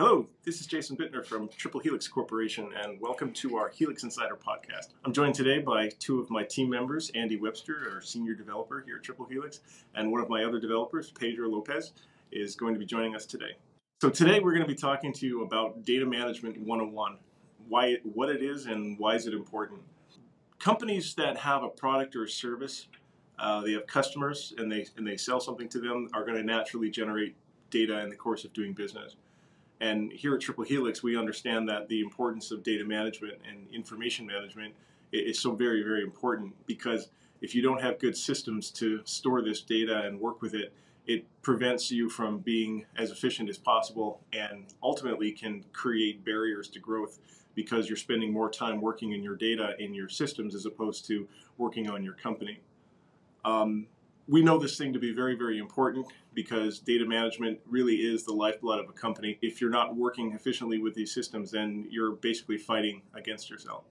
Hello, this is Jason Bittner from Triple Helix Corporation, and welcome to our Helix Insider podcast. I'm joined today by two of my team members, Andy Webster, our senior developer here at Triple Helix, and one of my other developers, Pedro Lopes, is going to be joining us today. So today we're going to be talking to you about data management 101, why, what it is, and why is it important. Companies that have a product or a service, uh, they have customers, and they and they sell something to them, are going to naturally generate data in the course of doing business. And here at Triple Helix, we understand that the importance of data management and information management is so very, very important because if you don't have good systems to store this data and work with it, it prevents you from being as efficient as possible and ultimately can create barriers to growth because you're spending more time working in your data in your systems as opposed to working on your company. Um, we know this thing to be very, very important because data management really is the lifeblood of a company. If you're not working efficiently with these systems, then you're basically fighting against yourself.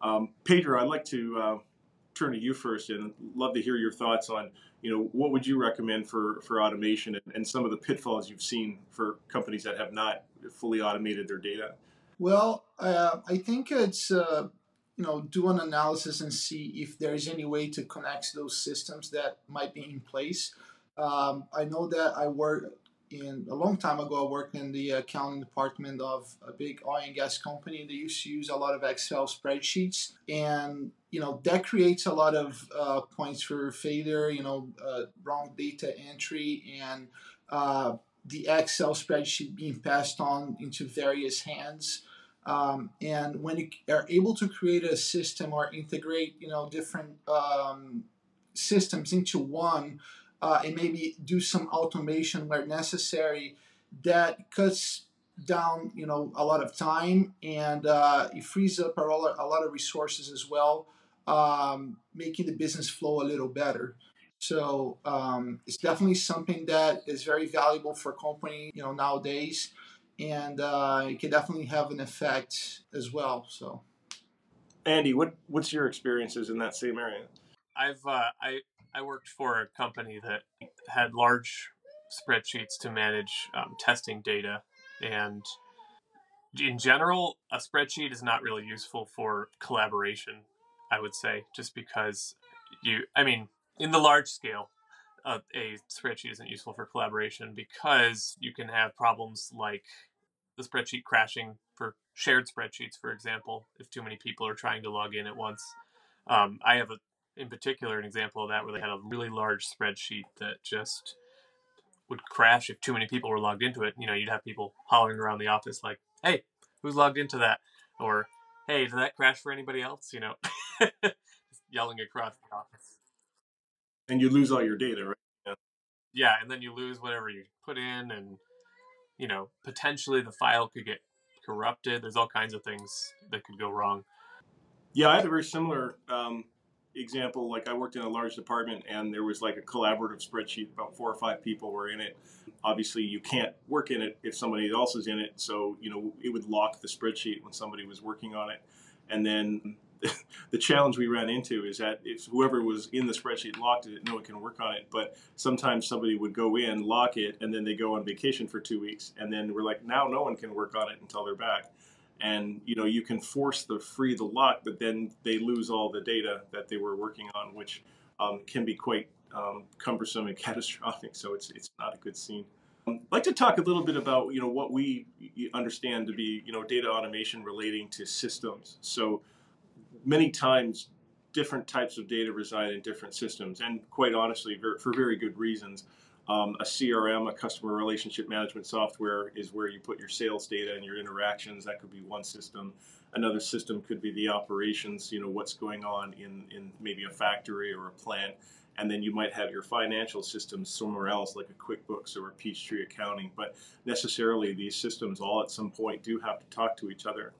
Um, Pedro, I'd like to uh, turn to you first and love to hear your thoughts on, you know, what would you recommend for, for automation and, and some of the pitfalls you've seen for companies that have not fully automated their data? Well, uh, I think it's uh, you know do an analysis and see if there is any way to connect those systems that might be in place. Um, I know that I work in a long time ago. I worked in the accounting department of a big oil and gas company. They used to use a lot of Excel spreadsheets, and you know that creates a lot of uh, points for failure. You know, uh, wrong data entry and uh, the Excel spreadsheet being passed on into various hands. Um, and when you are able to create a system or integrate, you know, different um, systems into one, uh, and maybe do some automation where necessary, that cuts down, you know, a lot of time and uh, it frees up a lot, of resources as well, um, making the business flow a little better. So um, it's definitely something that is very valuable for company, you know, nowadays and uh, it can definitely have an effect as well. So, Andy, what what's your experiences in that same area? I've uh, I I worked for a company that had large spreadsheets to manage um, testing data, and in general, a spreadsheet is not really useful for collaboration. I would say just because you, I mean, in the large scale, uh, a spreadsheet isn't useful for collaboration because you can have problems like the spreadsheet crashing for shared spreadsheets, for example, if too many people are trying to log in at once. Um, I have a, in particular, an example of that where they had a really large spreadsheet that just would crash if too many people were logged into it. You know, you'd have people hollering around the office like, "Hey, who's logged into that?" or "Hey, did that crash for anybody else?" You know, yelling across the office. And you lose all your data, right? Yeah. yeah, and then you lose whatever you put in, and you know, potentially the file could get corrupted. There's all kinds of things that could go wrong. Yeah, I had a very similar um, example. Like I worked in a large department, and there was like a collaborative spreadsheet. About four or five people were in it. Obviously, you can't work in it if somebody else is in it. So you know, it would lock the spreadsheet when somebody was working on it, and then the challenge we ran into is that if whoever was in the spreadsheet locked it, no one can work on it. But sometimes somebody would go in, lock it, and then they go on vacation for two weeks, and then we're like, now no one can work on it until they're back. And you know, you can force the free the lock, but then they lose all the data that they were working on, which um, can be quite um, cumbersome and catastrophic. So it's it's not a good scene. I'd like to talk a little bit about you know what we understand to be you know data automation relating to systems. So many times different types of data reside in different systems, and quite honestly, for very good reasons. Um, a CRM, a customer relationship management software, is where you put your sales data and your interactions. That could be one system. Another system could be the operations, you know, what's going on in, in maybe a factory or a plant. And then you might have your financial systems somewhere else, like a QuickBooks or a Peachtree accounting. But necessarily, these systems all at some point do have to talk to each other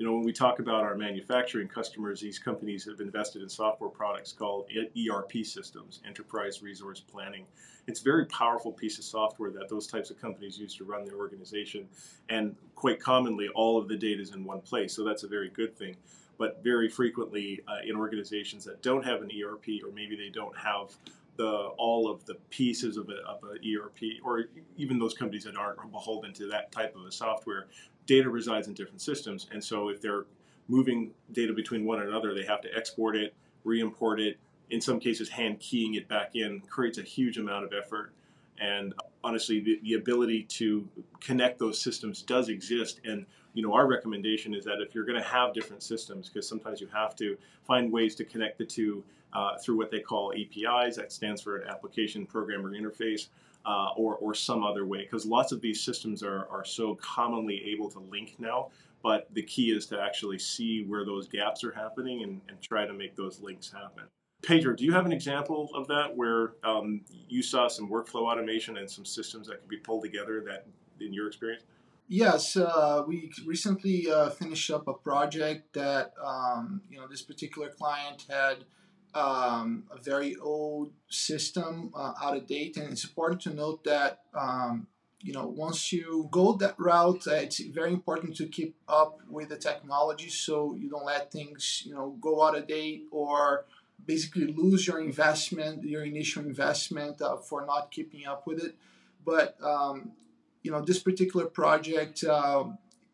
you know, when we talk about our manufacturing customers, these companies have invested in software products called ERP systems, Enterprise Resource Planning. It's a very powerful piece of software that those types of companies use to run their organization. And quite commonly, all of the data is in one place. So that's a very good thing. But very frequently, uh, in organizations that don't have an ERP or maybe they don't have the all of the pieces of a, of a ERP, or even those companies that aren't beholden to that type of a software, data resides in different systems, and so if they're moving data between one another, they have to export it, re-import it. In some cases, hand keying it back in creates a huge amount of effort. And honestly, the, the ability to connect those systems does exist. And you know, our recommendation is that if you're going to have different systems, because sometimes you have to find ways to connect the two uh, through what they call APIs, that stands for an application programmer interface, uh, or, or some other way, because lots of these systems are, are so commonly able to link now but the key is to actually see where those gaps are happening and, and try to make those links happen. Pedro, do you have an example of that where um, you saw some workflow automation and some systems that could be pulled together that in your experience? Yes, uh, we recently uh, finished up a project that um, you know this particular client had um, a very old system uh, out of date, and it's important to note that um, you know once you go that route uh, it's very important to keep up with the technology so you don't let things you know go out of date or basically lose your investment your initial investment uh, for not keeping up with it but um, you know this particular project uh,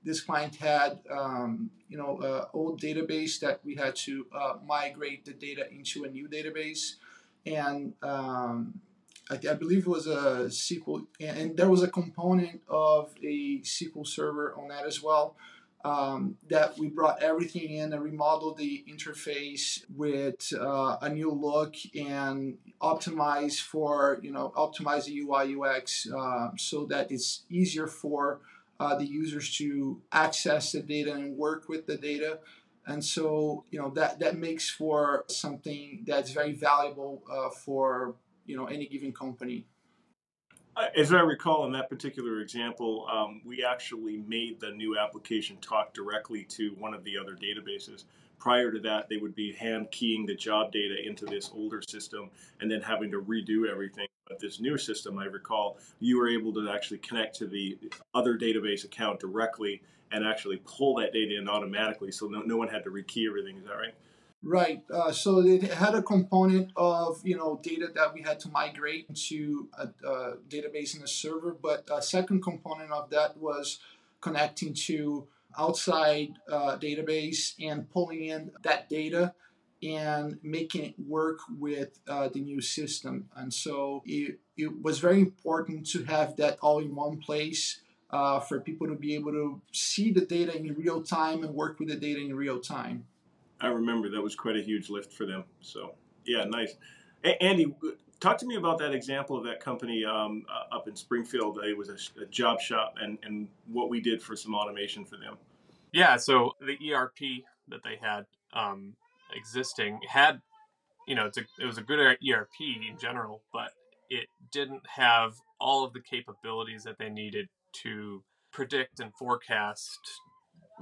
this client had um, you know old database that we had to uh, migrate the data into a new database and um, I, I, believe it was a SQL, and there was a component of a SQL server on that as well. Um, that we brought everything in and remodeled the interface with uh, a new look and optimize for you know optimize the UI UX uh, so that it's easier for uh, the users to access the data and work with the data and so you know that that makes for something that's very valuable uh, for you know any given company. As I recall, in that particular example, um, we actually made the new application talk directly to one of the other databases. Prior to that, they would be hand keying the job data into this older system and then having to redo everything. But this new system, I recall, you were able to actually connect to the other database account directly and actually pull that data in automatically, so no, no one had to rekey everything. Is that right? Right. Uh, so it had a component of you know data that we had to migrate to a, a, database in a server, but a second component of that was connecting to outside uh, database and pulling in that data and making it work with uh, the new system. And so it, it was very important to have that all in one place. Uh, for people to be able to see the data in real time and work with the data in real time. I remember that was quite a huge lift for them. So yeah, nice. A- Andy, talk to me about that example of that company um, uh, up in Springfield. It was a, a, job shop, and and what we did for some automation for them. Yeah, so the ERP that they had um, existing had, you know, a, it was a good ERP in general, but it didn't have all of the capabilities that they needed to predict and forecast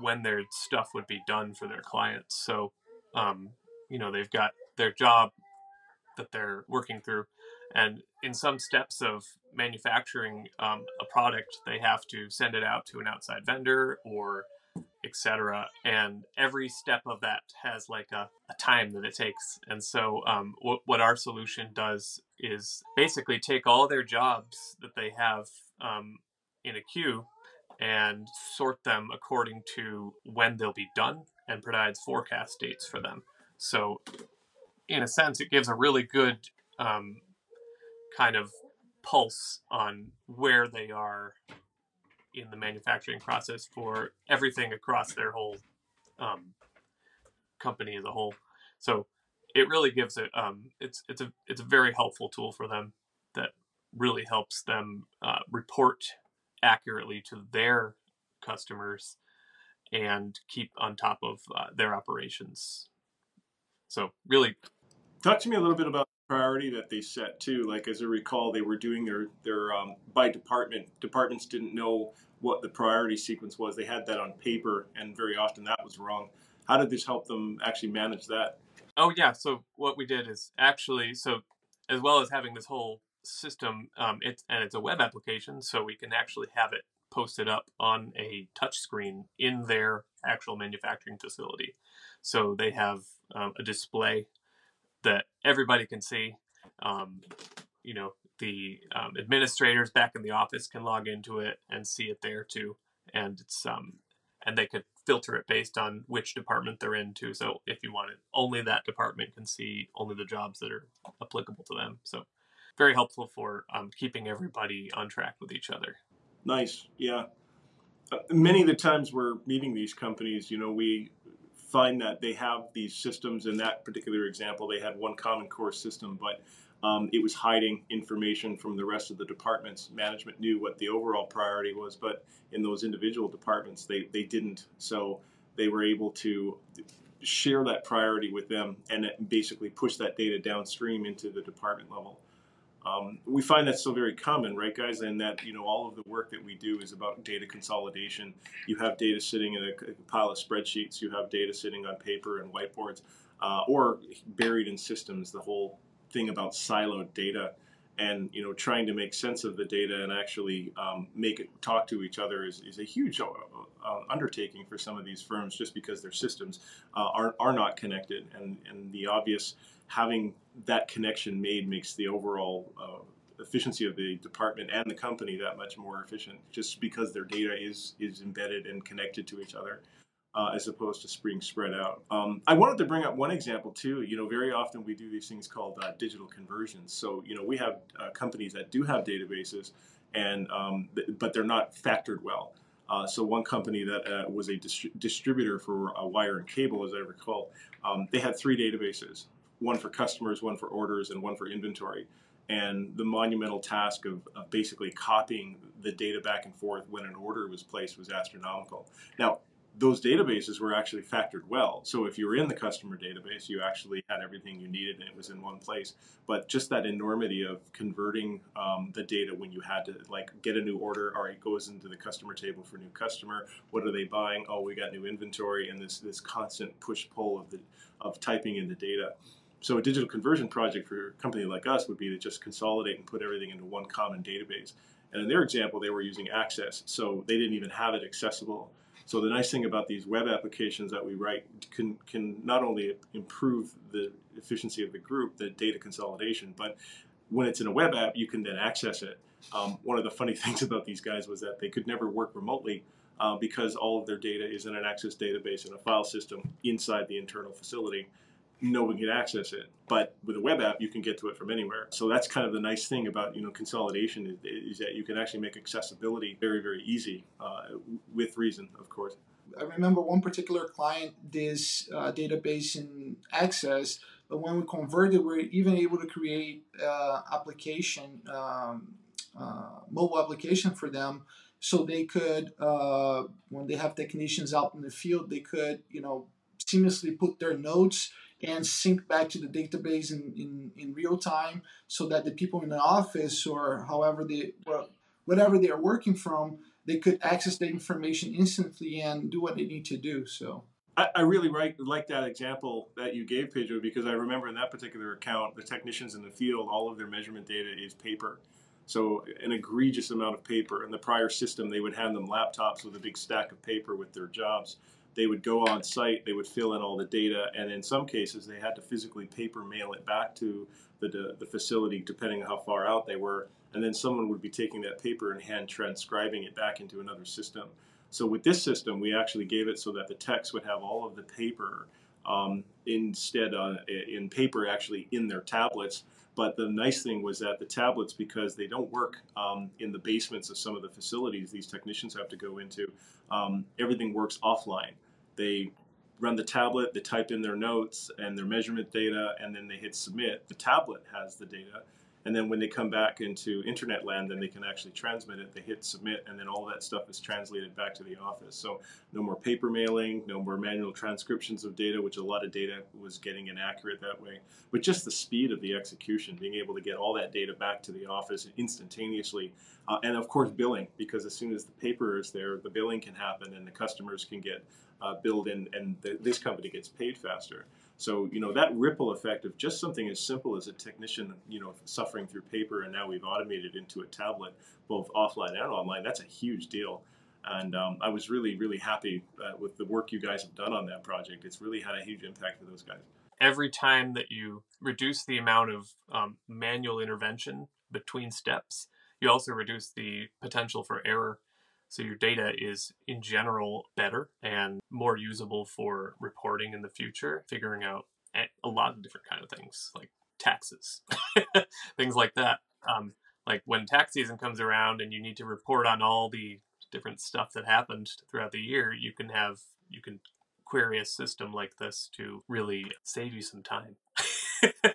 when their stuff would be done for their clients. So, um, you know, they've got their job that they're working through, and in some steps of manufacturing um, a product, they have to send it out to an outside vendor or etc. And every step of that has like a, a time that it takes. And so, um, what, what our solution does is basically take all their jobs that they have um, in a queue and sort them according to when they'll be done and provides forecast dates for them. So, in a sense, it gives a really good um, kind of pulse on where they are in the manufacturing process for everything across their whole um, company as a whole. So it really gives it. Um, it's it's a it's a very helpful tool for them that really helps them uh, report accurately to their customers and keep on top of uh, their operations. So really, talk to me a little bit about the priority that they set too. Like as I recall, they were doing their their um, by department. Departments didn't know what the priority sequence was. They had that on paper, and very often that was wrong. How did this help them actually manage that? Oh yeah. So what we did is actually so as well as having this whole system, um, it's and it's a web application, so we can actually have it posted up on a touch screen in their actual manufacturing facility. So they have um, a display that everybody can see, Um, you know, the um, administrators back in the office can log into it and see it there too, and it's um, and they could filter it based on which department they're in too. So if you want it, only that department can see only the jobs that are applicable to them. So very helpful for um, keeping everybody on track with each other. Nice, yeah. Uh, many of the times we're meeting these companies, you know, we find that they have these systems. In that particular example, they had one common core system, but um, it was hiding information from the rest of the departments. Management knew what the overall priority was, but in those individual departments, they, they didn't. So they were able to share that priority with them and basically push that data downstream into the department level. Um, we find that still very common, right, guys? And that you know all of the work that we do is about data consolidation. You have data sitting in a, pile of spreadsheets. You have data sitting on paper and whiteboards, uh, or buried in systems. The whole thing about siloed data, and you know trying to make sense of the data and actually um, make it talk to each other is, is a huge uh, uh, undertaking for some of these firms, just because their systems uh, are are not connected, and and the obvious having that connection made makes the overall uh, efficiency of the department and the company that much more efficient just because their data is is embedded and connected to each other uh, as opposed to spring spread out. Um, I wanted to bring up one example too. You know, very often we do these things called uh, digital conversions. So you know, we have uh, companies that do have databases, and um, th- but they're not factored well. Uh, so one company that uh, was a distri- distributor for wire and cable, as I recall, um, they had three databases one for customers, one for orders, and one for inventory. And the monumental task of, of, basically copying the data back and forth when an order was placed was astronomical. Now, those databases were actually factored well. So if you were in the customer database, you actually had everything you needed and it was in one place. But just that enormity of converting um, the data when you had to like get a new order, all right, goes into the customer table for new customer. What are they buying? Oh, we got new inventory, and this this constant push pull of the of typing in the data. So a digital conversion project for a company like us would be to just consolidate and put everything into one common database. And in their example, they were using Access, so they didn't even have it accessible. So the nice thing about these web applications that we write can can not only improve the efficiency of the group, the data consolidation, but when it's in a web app, you can then access it. Um, one of the funny things about these guys was that they could never work remotely uh, because all of their data is in an Access database in a file system inside the internal facility no one can access it. But with a web app, you can get to it from anywhere. So that's kind of the nice thing about you know consolidation is, is that you can actually make accessibility very very easy uh, with reason, of course. I remember one particular client, this uh, database in Access, but when we converted, we are even able to create uh, application, um, uh, mobile application for them so they could uh, when they have technicians out in the field they could you know seamlessly put their notes and sync back to the database in, in, in real time so that the people in the office or however they whatever they are working from they could access the information instantly and do what they need to do so. I, I really like, like that example that you gave pedro because i remember in that particular account the technicians in the field all of their measurement data is paper. So an egregious amount of paper in the prior system they would hand them laptops with a big stack of paper with their jobs they would go on site, they would fill in all the data, and in some cases, they had to physically paper mail it back to the, the facility, depending on how far out they were. And then someone would be taking that paper and hand transcribing it back into another system. So with this system, we actually gave it so that the techs would have all of the paper um, instead uh, in paper actually in their tablets. But the nice thing was that the tablets, because they don't work um, in the basements of some of the facilities these technicians have to go into, um, everything works offline. They run the tablet, they type in their notes and their measurement data, and then they hit submit. The tablet has the data. And then when they come back into internet land, then they can actually transmit it. They hit submit, and then all that stuff is translated back to the office. So no more paper mailing, no more manual transcriptions of data, which a lot of data was getting inaccurate that way. But just the speed of the execution, being able to get all that data back to the office instantaneously, uh, and of course billing, because as soon as the paper is there, the billing can happen, and the customers can get uh, billed, in, and the, this company gets paid faster. So, you know, that ripple effect of just something as simple as a technician, you know, suffering through paper and now we've automated into a tablet, both offline and online, that's a huge deal. And um, I was really, really happy uh, with the work you guys have done on that project. It's really had a huge impact for those guys. every time that you reduce the amount of um, manual intervention between steps, you also reduce the potential for error. So your data is in general better and more usable for reporting in the future, figuring out a lot of different kind of things like taxes, things like that. Um, like when tax season comes around and you need to report on all the different stuff that happened throughout the year, you can have you can query a system like this to really save you some time.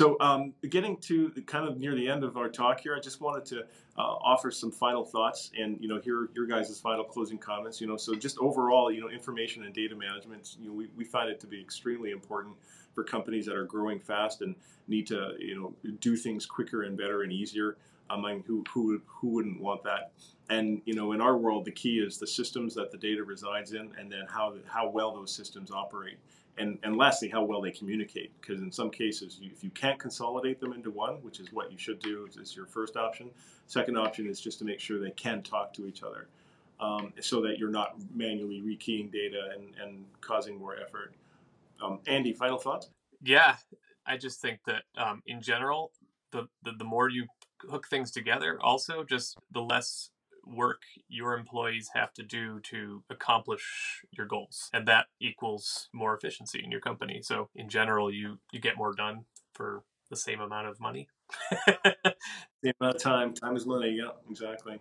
so, um, getting to kind of near the end of our talk here, I just wanted to uh, offer some final thoughts and you know hear your guys' final closing comments. You know, so just overall, you know, information and data management, you know, we, we find it to be extremely important for companies that are growing fast and need to you know do things quicker and better and easier. I mean, who who who wouldn't want that? And you know, in our world, the key is the systems that the data resides in, and then how how well those systems operate, and and lastly, how well they communicate. Because in some cases, you, if you can't consolidate them into one, which is what you should do, is your first option. Second option is just to make sure they can talk to each other, um, so that you're not manually rekeying data and and causing more effort. Um, Andy, final thoughts? Yeah, I just think that um, in general, the, the the more you hook things together, also just the less work your employees have to do to accomplish your goals and that equals more efficiency in your company. So in general you you get more done for the same amount of money. The amount of time. Time is money. Yeah exactly.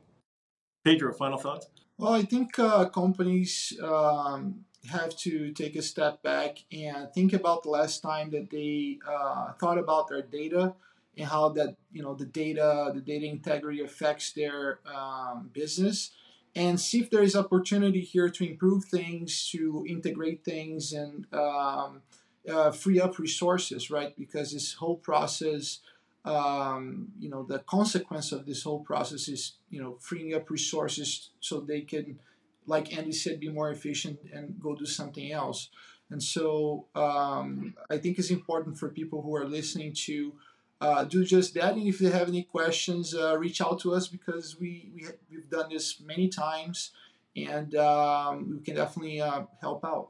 Pedro final thoughts? Well i think uh, companies um, have to take a step back and think about the last time that they uh, thought about their data and how that you know the data the data integrity affects their um, business and see if there is opportunity here to improve things to integrate things and um, uh, free up resources right? Because this whole process um, you know the consequence of this whole process is you know freeing up resources so they can like andy said be more efficient and go do something else. And so um, i think it's important for people who are listening to uh, do just that. And if you have any questions, uh, reach out to us because we, we we've done this many times, and um, we can definitely uh, help out.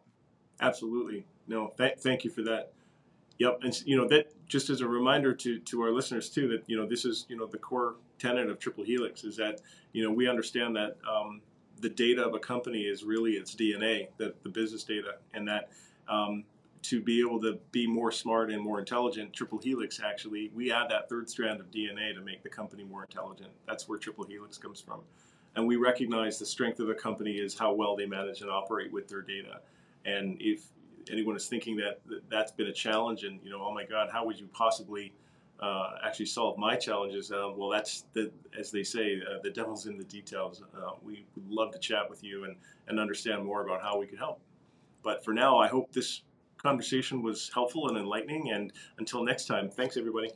Absolutely. No, th- thank you for that. Yep, and you know that just as a reminder to to our listeners too that you know this is you know the core tenet of Triple Helix is that you know we understand that um, the data of a company is really its DNA, the the business data, and that um, to be able to be more smart and more intelligent, Triple Helix actually, we add that third strand of DNA to make the company more intelligent. That's where Triple Helix comes from. And we recognize the strength of a company is how well they manage and operate with their data. And if anyone is thinking that that's been a challenge and, you know, oh my God, how would you possibly uh, actually solve my challenges? Uh, well, that's, the, as they say, uh, the devil's in the details. Uh, we would love to chat with you and, and understand more about how we could help. But for now, I hope this conversation was helpful and enlightening. And until next time, thanks everybody.